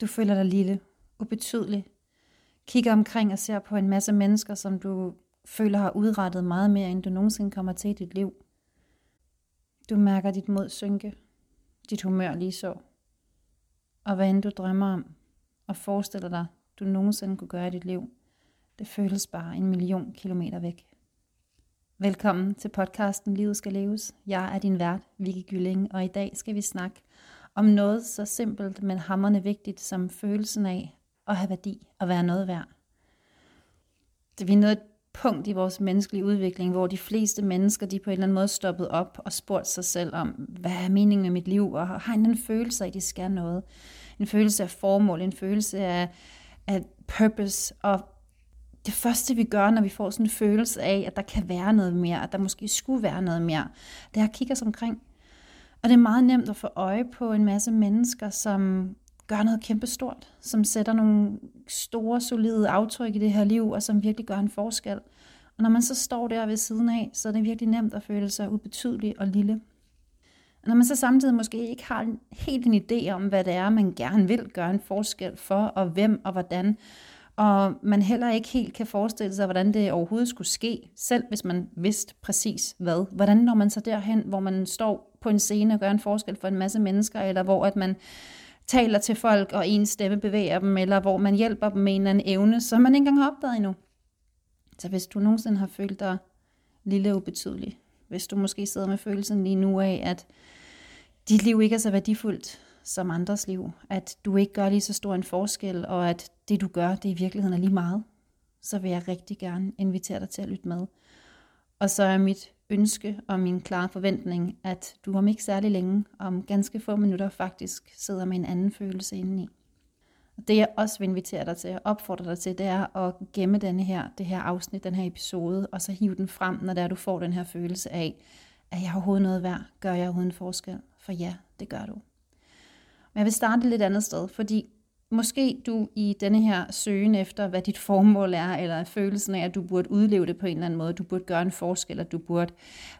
Du føler dig lille, ubetydelig. Kigger omkring og ser på en masse mennesker, som du føler har udrettet meget mere, end du nogensinde kommer til i dit liv. Du mærker dit mod synke, dit humør lige så. Og hvad end du drømmer om og forestiller dig, du nogensinde kunne gøre i dit liv, det føles bare en million kilometer væk. Velkommen til podcasten Livet skal leves. Jeg er din vært, Vicky Gylling, og i dag skal vi snakke om noget så simpelt, men hammerne vigtigt som følelsen af at have værdi og være noget værd. Det vi er nået et punkt i vores menneskelige udvikling, hvor de fleste mennesker, de på en eller anden måde stoppet op og spurgt sig selv om, hvad er meningen med mit liv, og har en følelse af, at de skal noget. En følelse af formål, en følelse af, af purpose, og det første, vi gør, når vi får sådan en følelse af, at der kan være noget mere, at der måske skulle være noget mere, det er at kigge os omkring. Og det er meget nemt at få øje på en masse mennesker, som gør noget kæmpestort, som sætter nogle store, solide aftryk i det her liv, og som virkelig gør en forskel. Og når man så står der ved siden af, så er det virkelig nemt at føle sig ubetydelig og lille. Og når man så samtidig måske ikke har helt en idé om, hvad det er, man gerne vil gøre en forskel for, og hvem og hvordan, og man heller ikke helt kan forestille sig, hvordan det overhovedet skulle ske, selv hvis man vidste præcis hvad. Hvordan når man så derhen, hvor man står på en scene og gør en forskel for en masse mennesker, eller hvor at man taler til folk, og en stemme bevæger dem, eller hvor man hjælper dem med en eller anden evne, som man ikke engang har opdaget endnu. Så hvis du nogensinde har følt dig lille ubetydelig, hvis du måske sidder med følelsen lige nu af, at dit liv ikke er så værdifuldt som andres liv, at du ikke gør lige så stor en forskel, og at det du gør, det i virkeligheden er lige meget, så vil jeg rigtig gerne invitere dig til at lytte med. Og så er mit ønske og min klare forventning, at du om ikke særlig længe, om ganske få minutter faktisk, sidder med en anden følelse indeni. Og det jeg også vil invitere dig til, og opfordre dig til, det er at gemme denne her, det her afsnit, den her episode, og så hive den frem, når det er, du får den her følelse af, at jeg har overhovedet noget værd, gør jeg overhovedet en forskel? For ja, det gør du. Men jeg vil starte et lidt andet sted, fordi måske du i denne her søgen efter, hvad dit formål er, eller følelsen af, at du burde udleve det på en eller anden måde, du burde gøre en forskel, at du burde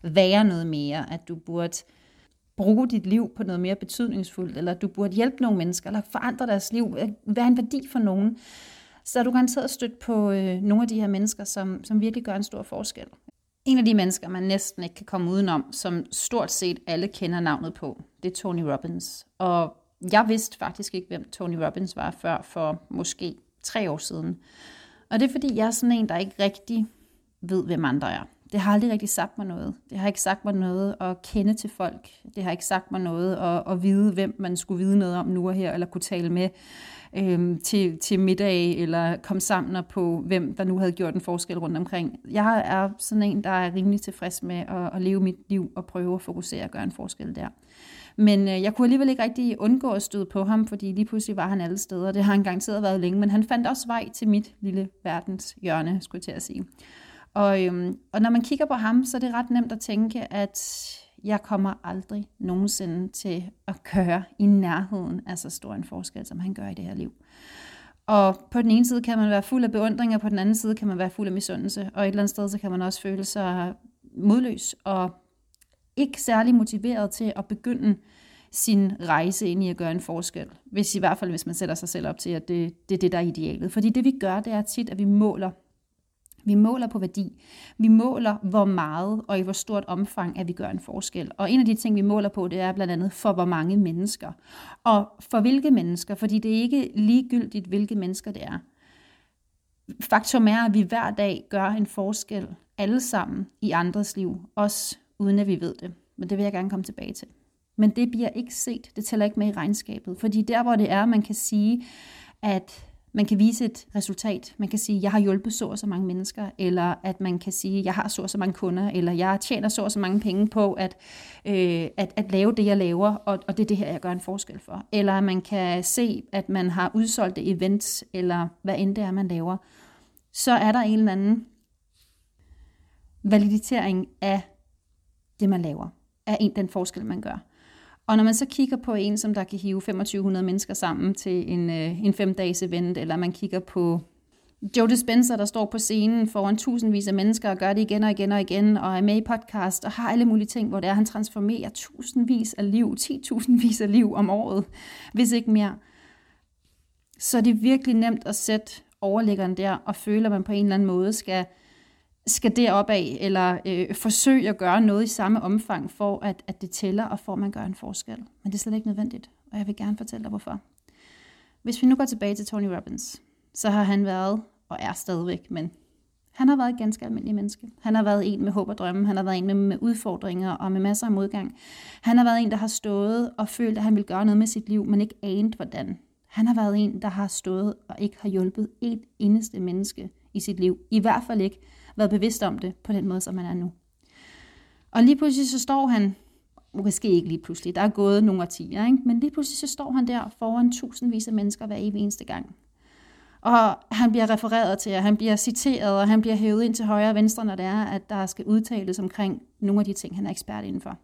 være noget mere, at du burde bruge dit liv på noget mere betydningsfuldt, eller du burde hjælpe nogle mennesker, eller forandre deres liv, øh, være en værdi for nogen, så er du garanteret stødt på øh, nogle af de her mennesker, som, som virkelig gør en stor forskel. En af de mennesker, man næsten ikke kan komme udenom, som stort set alle kender navnet på, det er Tony Robbins. Og jeg vidste faktisk ikke, hvem Tony Robbins var før for måske tre år siden. Og det er fordi, jeg er sådan en, der ikke rigtig ved, hvem andre er. Det har aldrig rigtig sagt mig noget. Det har ikke sagt mig noget at kende til folk. Det har ikke sagt mig noget at, at vide, hvem man skulle vide noget om nu og her, eller kunne tale med øhm, til, til middag, eller komme sammen på, hvem der nu havde gjort en forskel rundt omkring. Jeg er sådan en, der er rimelig tilfreds med at, at leve mit liv og prøve at fokusere og gøre en forskel der. Men øh, jeg kunne alligevel ikke rigtig undgå at støde på ham, fordi lige pludselig var han alle steder. Det har han garanteret været længe, men han fandt også vej til mit lille verdens hjørne, skulle jeg til at sige. Og, øhm, og når man kigger på ham, så er det ret nemt at tænke, at jeg kommer aldrig nogensinde til at gøre i nærheden af så stor en forskel, som han gør i det her liv. Og på den ene side kan man være fuld af beundring, og på den anden side kan man være fuld af misundelse. Og et eller andet sted, så kan man også føle sig modløs og ikke særlig motiveret til at begynde sin rejse ind i at gøre en forskel. Hvis i hvert fald, hvis man sætter sig selv op til, at det, det er det, der er idealet. Fordi det vi gør, det er tit, at vi måler. Vi måler på værdi. Vi måler, hvor meget og i hvor stort omfang, at vi gør en forskel. Og en af de ting, vi måler på, det er blandt andet for hvor mange mennesker. Og for hvilke mennesker, fordi det er ikke ligegyldigt, hvilke mennesker det er. Faktum er, at vi hver dag gør en forskel alle sammen i andres liv, også uden at vi ved det. Men det vil jeg gerne komme tilbage til. Men det bliver ikke set, det tæller ikke med i regnskabet. Fordi der, hvor det er, man kan sige, at man kan vise et resultat. Man kan sige, at jeg har hjulpet så og så mange mennesker, eller at man kan sige, at jeg har så og så mange kunder, eller jeg tjener så og så mange penge på at, øh, at, at lave det, jeg laver, og, og det er det her, jeg gør en forskel for. Eller at man kan se, at man har udsolgte events, eller hvad end det er, man laver. Så er der en eller anden validitering af det, man laver, er en, den forskel, man gør. Og når man så kigger på en, som der kan hive 2500 mennesker sammen til en, øh, en fem-dages event, eller man kigger på Joe Dispenza, der står på scenen foran tusindvis af mennesker og gør det igen og igen og igen, og er med i podcast og har alle mulige ting, hvor det er, han transformerer tusindvis af liv, 10.000 vis af liv om året, hvis ikke mere. så det er virkelig nemt at sætte overliggeren der, og føle, at man på en eller anden måde skal, skal derop af, eller øh, forsøge at gøre noget i samme omfang, for at, at det tæller, og for at man gør en forskel. Men det er slet ikke nødvendigt, og jeg vil gerne fortælle dig, hvorfor. Hvis vi nu går tilbage til Tony Robbins, så har han været, og er stadigvæk, men han har været et ganske almindelig menneske. Han har været en med håb og drømme. Han har været en med, med udfordringer og med masser af modgang. Han har været en, der har stået og følt, at han vil gøre noget med sit liv, men ikke anet hvordan. Han har været en, der har stået og ikke har hjulpet et eneste menneske i sit liv. I hvert fald ikke været bevidst om det på den måde, som man er nu. Og lige pludselig så står han, måske ikke lige pludselig, der er gået nogle årtier, ikke? men lige pludselig så står han der foran tusindvis af mennesker hver evig eneste gang. Og han bliver refereret til, og han bliver citeret, og han bliver hævet ind til højre og venstre, når det er, at der skal udtales omkring nogle af de ting, han er ekspert indenfor.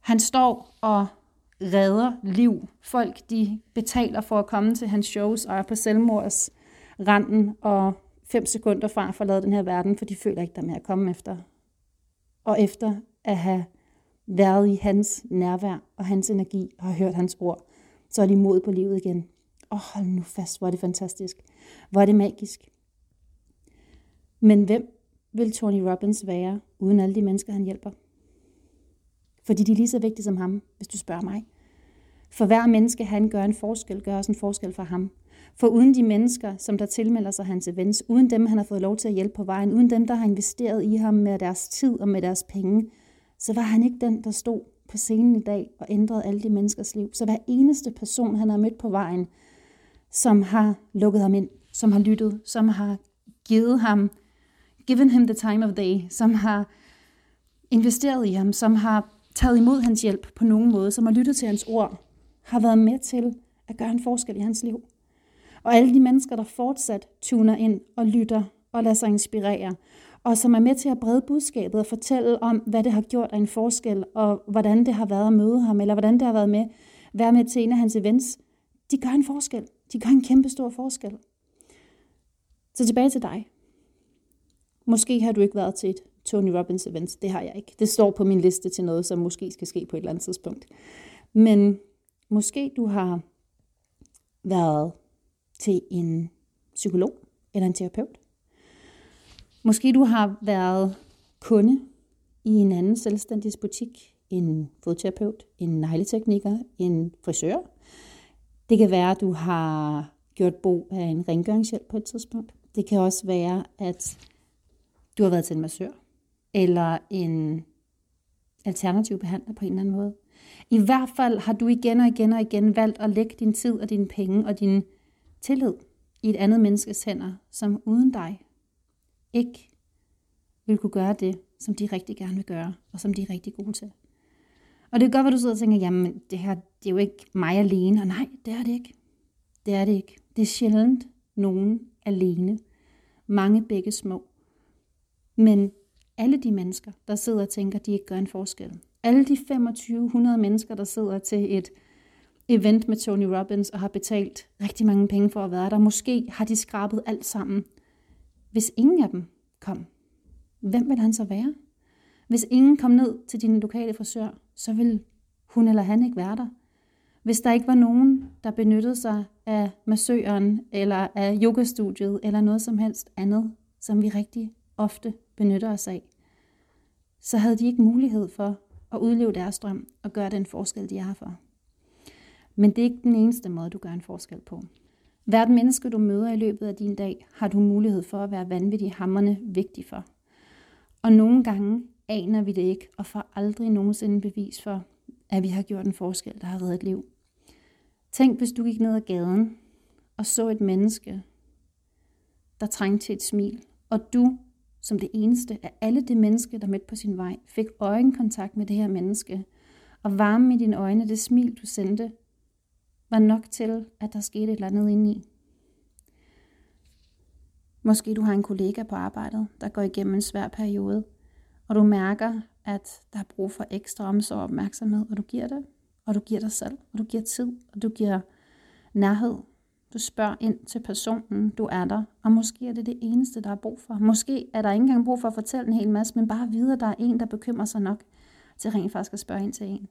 Han står og redder liv. Folk, de betaler for at komme til hans shows og er på selvmordsranden og fem sekunder fra at forlade den her verden, for de føler ikke, der er mere at komme efter. Og efter at have været i hans nærvær og hans energi og har hørt hans ord, så er de mod på livet igen. Åh, oh, hold nu fast, hvor er det fantastisk. Hvor er det magisk. Men hvem vil Tony Robbins være, uden alle de mennesker, han hjælper? Fordi de er lige så vigtige som ham, hvis du spørger mig. For hver menneske, han gør en forskel, gør også en forskel for ham. For uden de mennesker, som der tilmelder sig hans events, uden dem, han har fået lov til at hjælpe på vejen, uden dem, der har investeret i ham med deres tid og med deres penge, så var han ikke den, der stod på scenen i dag og ændrede alle de menneskers liv. Så hver eneste person, han har mødt på vejen, som har lukket ham ind, som har lyttet, som har givet ham, given him the time of day, som har investeret i ham, som har taget imod hans hjælp på nogen måde, som har lyttet til hans ord, har været med til at gøre en forskel i hans liv. Og alle de mennesker, der fortsat tuner ind og lytter og lader sig inspirere, og som er med til at brede budskabet og fortælle om, hvad det har gjort af en forskel, og hvordan det har været at møde ham, eller hvordan det har været med at være med til en af hans events, de gør en forskel. De gør en kæmpe stor forskel. Så tilbage til dig. Måske har du ikke været til et Tony Robbins event. Det har jeg ikke. Det står på min liste til noget, som måske skal ske på et eller andet tidspunkt. Men måske du har været til en psykolog eller en terapeut. Måske du har været kunde i en anden selvstændig butik, en fodterapeut, en negletekniker, en frisør. Det kan være, at du har gjort brug af en rengøringshjælp på et tidspunkt. Det kan også være, at du har været til en massør, eller en alternativ behandler på en eller anden måde. I hvert fald har du igen og igen og igen valgt at lægge din tid og dine penge og din tillid i et andet menneskes hænder, som uden dig ikke vil kunne gøre det, som de rigtig gerne vil gøre, og som de er rigtig gode til. Og det er godt, at du sidder og tænker, jamen det her, det er jo ikke mig alene. Og nej, det er det ikke. Det er det ikke. Det er sjældent nogen alene. Mange begge små. Men alle de mennesker, der sidder og tænker, de ikke gør en forskel. Alle de 2500 mennesker, der sidder til et event med Tony Robbins og har betalt rigtig mange penge for at være der. Måske har de skrabet alt sammen. Hvis ingen af dem kom, hvem vil han så være? Hvis ingen kom ned til din lokale frisør, så vil hun eller han ikke være der. Hvis der ikke var nogen, der benyttede sig af massøren, eller af yogastudiet, eller noget som helst andet, som vi rigtig ofte benytter os af, så havde de ikke mulighed for at udleve deres drøm og gøre den forskel, de er her for. Men det er ikke den eneste måde, du gør en forskel på. Hvert menneske, du møder i løbet af din dag, har du mulighed for at være vanvittig hammerne vigtig for. Og nogle gange aner vi det ikke, og får aldrig nogensinde bevis for, at vi har gjort en forskel, der har reddet et liv. Tænk, hvis du gik ned ad gaden og så et menneske, der trængte til et smil, og du som det eneste af alle de mennesker, der mødte på sin vej, fik øjenkontakt med det her menneske, og varmen i dine øjne, det smil, du sendte, var nok til, at der skete et eller andet indeni. Måske du har en kollega på arbejdet, der går igennem en svær periode, og du mærker, at der er brug for ekstra omsorg og opmærksomhed, og du giver det, og du giver dig selv, og du giver tid, og du giver nærhed. Du spørger ind til personen, du er der, og måske er det det eneste, der er brug for. Måske er der ikke engang brug for at fortælle en hel masse, men bare vide, at der er en, der bekymrer sig nok til rent faktisk at spørge ind til en.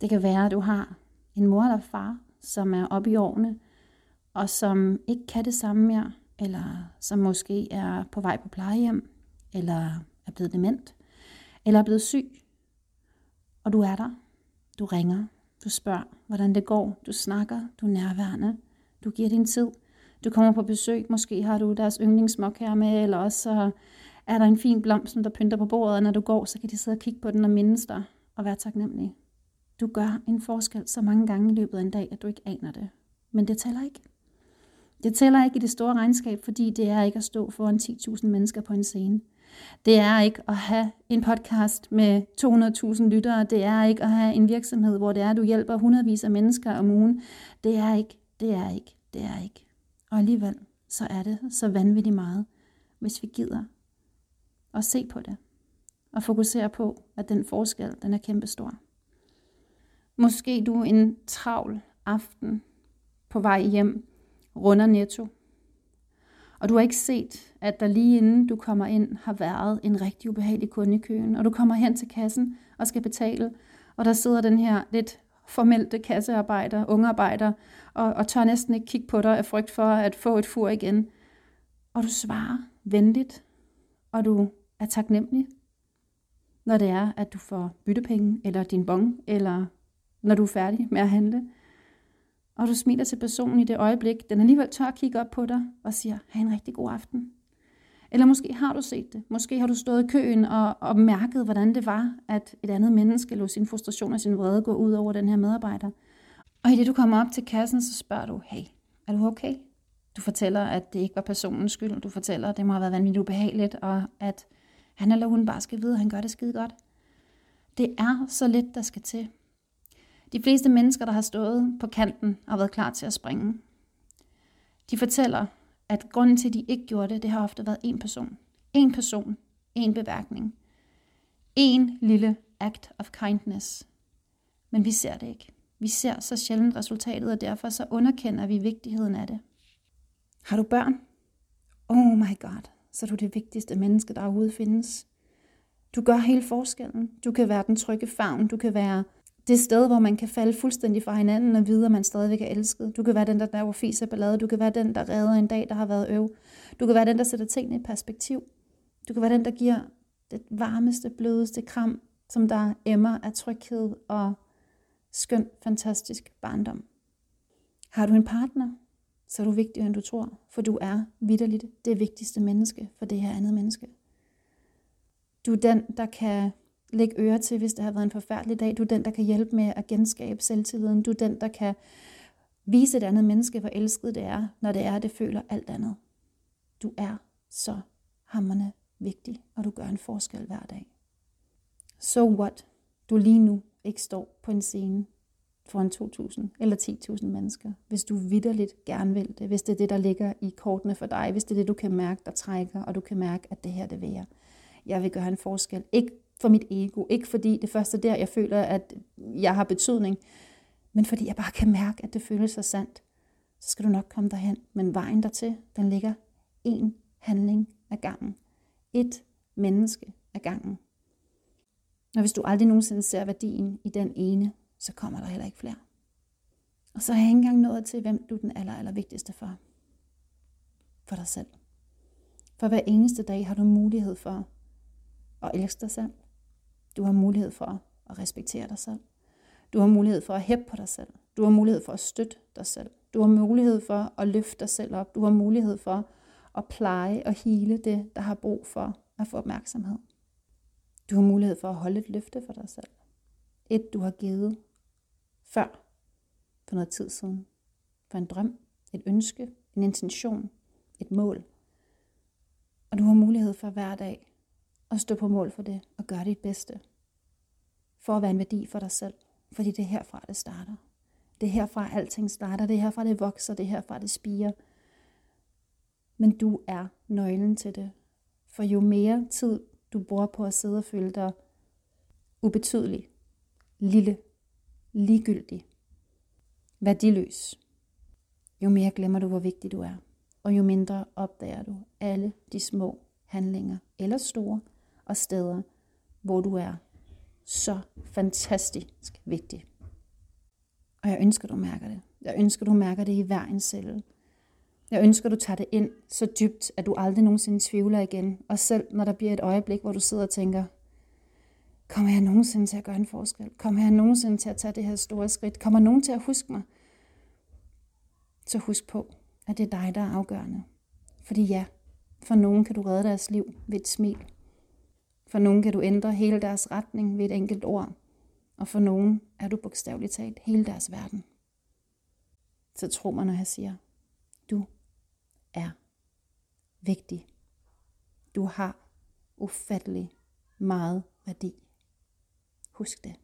Det kan være, at du har en mor eller far, som er oppe i årene, og som ikke kan det samme mere, eller som måske er på vej på plejehjem, eller er blevet dement, eller er blevet syg, og du er der, du ringer, du spørger, hvordan det går, du snakker, du er nærværende, du giver din tid, du kommer på besøg, måske har du deres yndlingsmok her med, eller også så er der en fin blomst, som der pynter på bordet, og når du går, så kan de sidde og kigge på den og mindes dig og være taknemmelig. Du gør en forskel så mange gange i løbet af en dag, at du ikke aner det. Men det tæller ikke. Det tæller ikke i det store regnskab, fordi det er ikke at stå foran 10.000 mennesker på en scene. Det er ikke at have en podcast med 200.000 lyttere. Det er ikke at have en virksomhed, hvor det er, at du hjælper hundredvis af mennesker om ugen. Det er ikke, det er ikke, det er ikke. Og alligevel, så er det så vanvittigt meget, hvis vi gider at se på det. Og fokusere på, at den forskel, den er kæmpestor. Måske du en travl aften på vej hjem, runder netto, og du har ikke set, at der lige inden du kommer ind, har været en rigtig ubehagelig kunde i køen, og du kommer hen til kassen og skal betale, og der sidder den her lidt formelte kassearbejder, ungearbejder, og, og tør næsten ikke kigge på dig af frygt for at få et fur igen. Og du svarer venligt, og du er taknemmelig, når det er, at du får byttepenge, eller din bong, eller når du er færdig med at handle og du smiler til personen i det øjeblik, den alligevel tør kigge op på dig og siger, have en rigtig god aften. Eller måske har du set det. Måske har du stået i køen og, og mærket, hvordan det var, at et andet menneske lå sin frustration og sin vrede gå ud over den her medarbejder. Og i det du kommer op til kassen, så spørger du, hey, er du okay? Du fortæller, at det ikke var personens skyld. Du fortæller, at det må have været vanvittigt ubehageligt, og at han eller hun bare skal vide, at han gør det skide godt. Det er så lidt, der skal til. De fleste mennesker, der har stået på kanten og været klar til at springe, de fortæller, at grunden til, at de ikke gjorde det, det har ofte været én person. En person, en beværkning. En lille act of kindness. Men vi ser det ikke. Vi ser så sjældent resultatet, og derfor så underkender vi vigtigheden af det. Har du børn? Oh my god, så er du det vigtigste menneske, der overhovedet findes. Du gør hele forskellen. Du kan være den trygge favn. Du kan være det sted, hvor man kan falde fuldstændig fra hinanden og vide, at man stadigvæk er elsket. Du kan være den, der laver fis og ballade. Du kan være den, der redder en dag, der har været øv. Du kan være den, der sætter tingene i perspektiv. Du kan være den, der giver det varmeste, blødeste kram, som der emmer af tryghed og skøn, fantastisk barndom. Har du en partner, så er du vigtigere, end du tror, for du er vidderligt det vigtigste menneske for det her andet menneske. Du er den, der kan lægge øre til, hvis det har været en forfærdelig dag. Du er den, der kan hjælpe med at genskabe selvtilliden. Du er den, der kan vise et andet menneske, hvor elsket det er, når det er, det føler alt andet. Du er så hammerne vigtig, og du gør en forskel hver dag. So what? Du lige nu ikke står på en scene foran 2.000 eller 10.000 mennesker, hvis du vidderligt gerne vil det, hvis det er det, der ligger i kortene for dig, hvis det er det, du kan mærke, der trækker, og du kan mærke, at det her, det vil jeg. Jeg vil gøre en forskel. Ikke for mit ego. Ikke fordi det første der, jeg føler, at jeg har betydning, men fordi jeg bare kan mærke, at det føles så sandt. Så skal du nok komme derhen. Men vejen dertil, den ligger en handling ad gangen. Et menneske ad gangen. Og hvis du aldrig nogensinde ser værdien i den ene, så kommer der heller ikke flere. Og så har jeg ikke engang nået til, hvem du er den aller, aller vigtigste for. For dig selv. For hver eneste dag har du mulighed for at elske dig selv. Du har mulighed for at respektere dig selv. Du har mulighed for at hæppe på dig selv. Du har mulighed for at støtte dig selv. Du har mulighed for at løfte dig selv op. Du har mulighed for at pleje og hele det, der har brug for at få opmærksomhed. Du har mulighed for at holde et løfte for dig selv. Et, du har givet før, for noget tid siden. For en drøm, et ønske, en intention, et mål. Og du har mulighed for hver dag og stå på mål for det og gøre dit bedste. For at være en værdi for dig selv. Fordi det er herfra, det starter. Det er herfra, alting starter. Det er herfra, det vokser. Det er herfra, det spiger. Men du er nøglen til det. For jo mere tid du bruger på at sidde og føle dig ubetydelig, lille, ligegyldig, værdiløs, jo mere glemmer du, hvor vigtig du er. Og jo mindre opdager du alle de små handlinger, eller store, og steder, hvor du er så fantastisk vigtig. Og jeg ønsker, du mærker det. Jeg ønsker, du mærker det i hver en celle. Jeg ønsker, du tager det ind så dybt, at du aldrig nogensinde tvivler igen. Og selv når der bliver et øjeblik, hvor du sidder og tænker, kommer jeg nogensinde til at gøre en forskel? Kommer jeg nogensinde til at tage det her store skridt? Kommer nogen til at huske mig? Så husk på, at det er dig, der er afgørende. Fordi ja, for nogen kan du redde deres liv ved et smil. For nogen kan du ændre hele deres retning ved et enkelt ord. Og for nogen er du bogstaveligt talt hele deres verden. Så tro mig, når jeg siger, du er vigtig. Du har ufattelig meget værdi. Husk det.